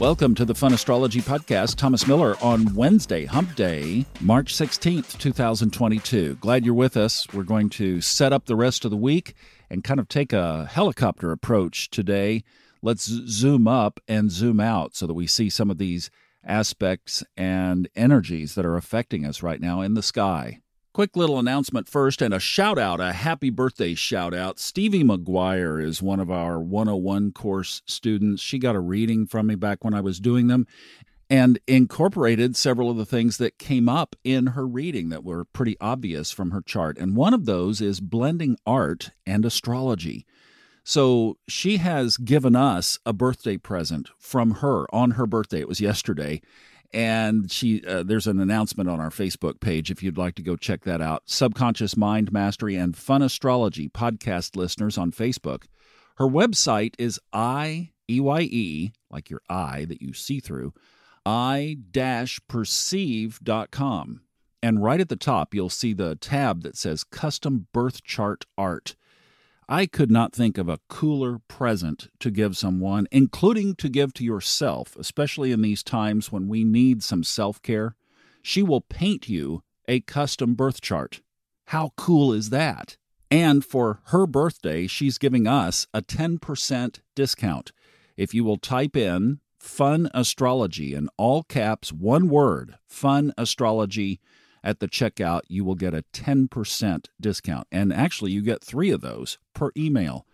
Welcome to the Fun Astrology Podcast. Thomas Miller on Wednesday, Hump Day, March 16th, 2022. Glad you're with us. We're going to set up the rest of the week and kind of take a helicopter approach today. Let's zoom up and zoom out so that we see some of these aspects and energies that are affecting us right now in the sky. Quick little announcement first and a shout out, a happy birthday shout out. Stevie McGuire is one of our 101 course students. She got a reading from me back when I was doing them and incorporated several of the things that came up in her reading that were pretty obvious from her chart. And one of those is blending art and astrology. So she has given us a birthday present from her on her birthday. It was yesterday and she uh, there's an announcement on our facebook page if you'd like to go check that out. Subconscious mind mastery and fun astrology podcast listeners on facebook. Her website is i e y e like your eye that you see through i dash perceive.com and right at the top you'll see the tab that says custom birth chart art I could not think of a cooler present to give someone, including to give to yourself, especially in these times when we need some self care. She will paint you a custom birth chart. How cool is that? And for her birthday, she's giving us a 10% discount. If you will type in fun astrology in all caps, one word, fun astrology, at the checkout, you will get a 10% discount. And actually, you get three of those per email.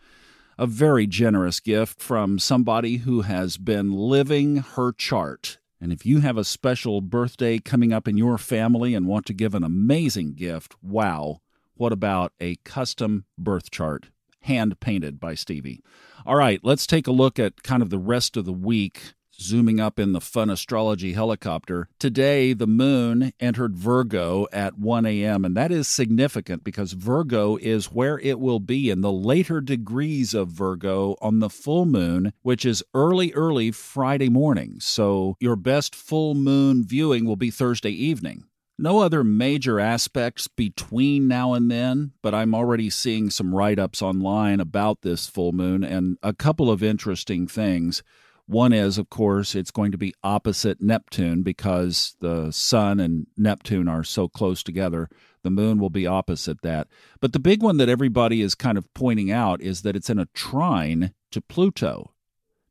A very generous gift from somebody who has been living her chart. And if you have a special birthday coming up in your family and want to give an amazing gift, wow, what about a custom birth chart hand painted by Stevie? All right, let's take a look at kind of the rest of the week zooming up in the fun astrology helicopter. Today, the moon entered Virgo at 1 a.m., and that is significant because Virgo is where it will be in the later degrees of Virgo on the full moon, which is early, early Friday morning. So, your best full moon viewing will be Thursday evening. No other major aspects between now and then, but I'm already seeing some write ups online about this full moon and a couple of interesting things. One is, of course, it's going to be opposite Neptune because the Sun and Neptune are so close together. The moon will be opposite that. But the big one that everybody is kind of pointing out is that it's in a trine to Pluto.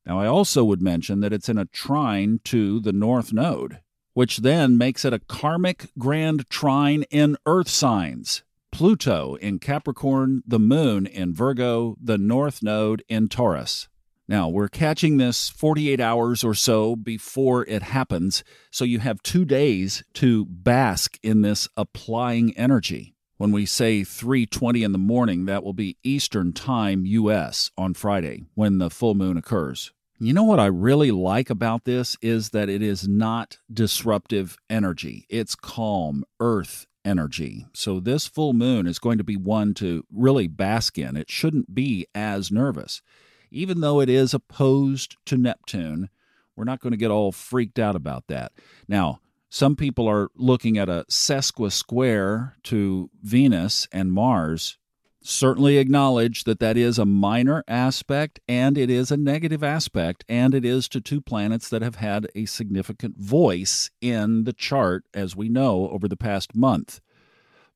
Now, I also would mention that it's in a trine to the North Node, which then makes it a karmic grand trine in Earth signs. Pluto in Capricorn, the moon in Virgo, the North Node in Taurus. Now, we're catching this 48 hours or so before it happens, so you have two days to bask in this applying energy. When we say 3:20 in the morning, that will be Eastern Time US on Friday when the full moon occurs. You know what I really like about this is that it is not disruptive energy. It's calm, earth energy. So this full moon is going to be one to really bask in. It shouldn't be as nervous even though it is opposed to Neptune, we're not going to get all freaked out about that. Now, some people are looking at a sesquisquare to Venus and Mars. Certainly acknowledge that that is a minor aspect and it is a negative aspect, and it is to two planets that have had a significant voice in the chart, as we know, over the past month.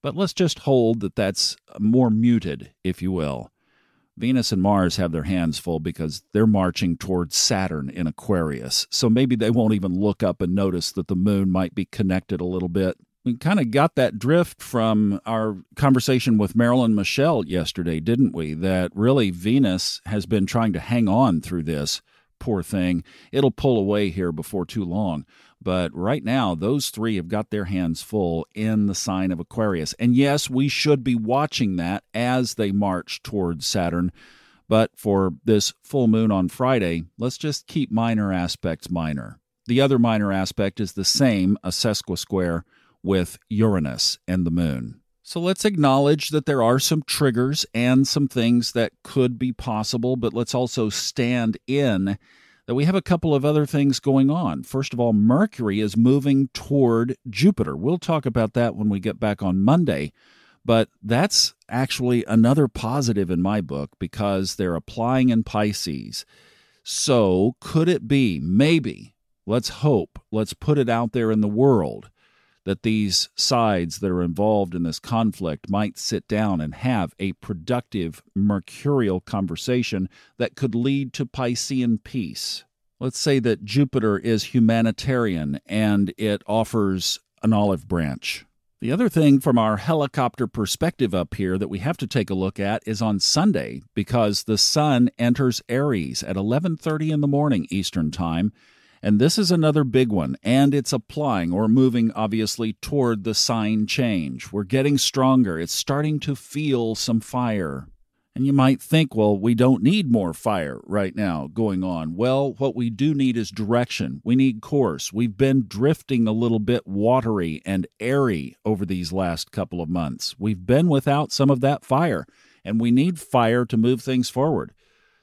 But let's just hold that that's more muted, if you will. Venus and Mars have their hands full because they're marching towards Saturn in Aquarius. So maybe they won't even look up and notice that the moon might be connected a little bit. We kind of got that drift from our conversation with Marilyn Michelle yesterday, didn't we? That really Venus has been trying to hang on through this. Poor thing. It'll pull away here before too long. But right now, those three have got their hands full in the sign of Aquarius. And yes, we should be watching that as they march towards Saturn. But for this full moon on Friday, let's just keep minor aspects minor. The other minor aspect is the same, a sesquisquare, with Uranus and the moon. So let's acknowledge that there are some triggers and some things that could be possible, but let's also stand in that we have a couple of other things going on. First of all, Mercury is moving toward Jupiter. We'll talk about that when we get back on Monday. But that's actually another positive in my book because they're applying in Pisces. So, could it be, maybe, let's hope, let's put it out there in the world that these sides that are involved in this conflict might sit down and have a productive mercurial conversation that could lead to Piscean peace. Let's say that Jupiter is humanitarian and it offers an olive branch. The other thing from our helicopter perspective up here that we have to take a look at is on Sunday because the sun enters Aries at 11:30 in the morning Eastern Time and this is another big one, and it's applying or moving obviously toward the sign change. We're getting stronger. It's starting to feel some fire. And you might think, well, we don't need more fire right now going on. Well, what we do need is direction. We need course. We've been drifting a little bit watery and airy over these last couple of months. We've been without some of that fire, and we need fire to move things forward.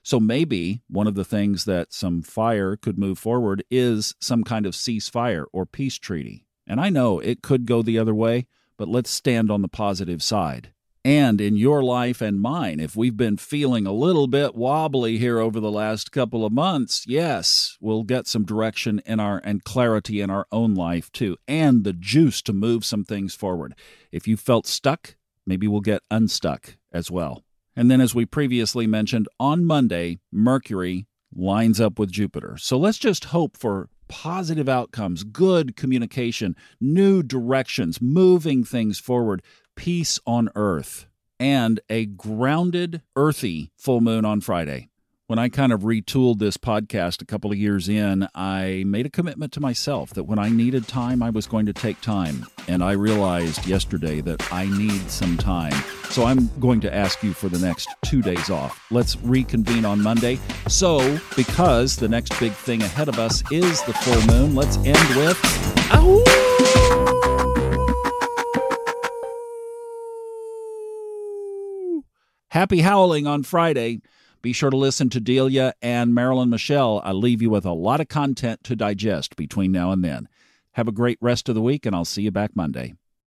So maybe one of the things that some fire could move forward is some kind of ceasefire or peace treaty. And I know it could go the other way, but let's stand on the positive side. And in your life and mine, if we've been feeling a little bit wobbly here over the last couple of months, yes, we'll get some direction in our and clarity in our own life too, and the juice to move some things forward. If you felt stuck, maybe we'll get unstuck as well. And then, as we previously mentioned, on Monday, Mercury lines up with Jupiter. So let's just hope for positive outcomes, good communication, new directions, moving things forward, peace on earth, and a grounded, earthy full moon on Friday when I kind of retooled this podcast a couple of years in, I made a commitment to myself that when I needed time, I was going to take time. And I realized yesterday that I need some time. So I'm going to ask you for the next two days off. Let's reconvene on Monday. So, because the next big thing ahead of us is the full moon, let's end with. Ow! Happy howling on Friday. Be sure to listen to Delia and Marilyn Michelle. I leave you with a lot of content to digest between now and then. Have a great rest of the week, and I'll see you back Monday.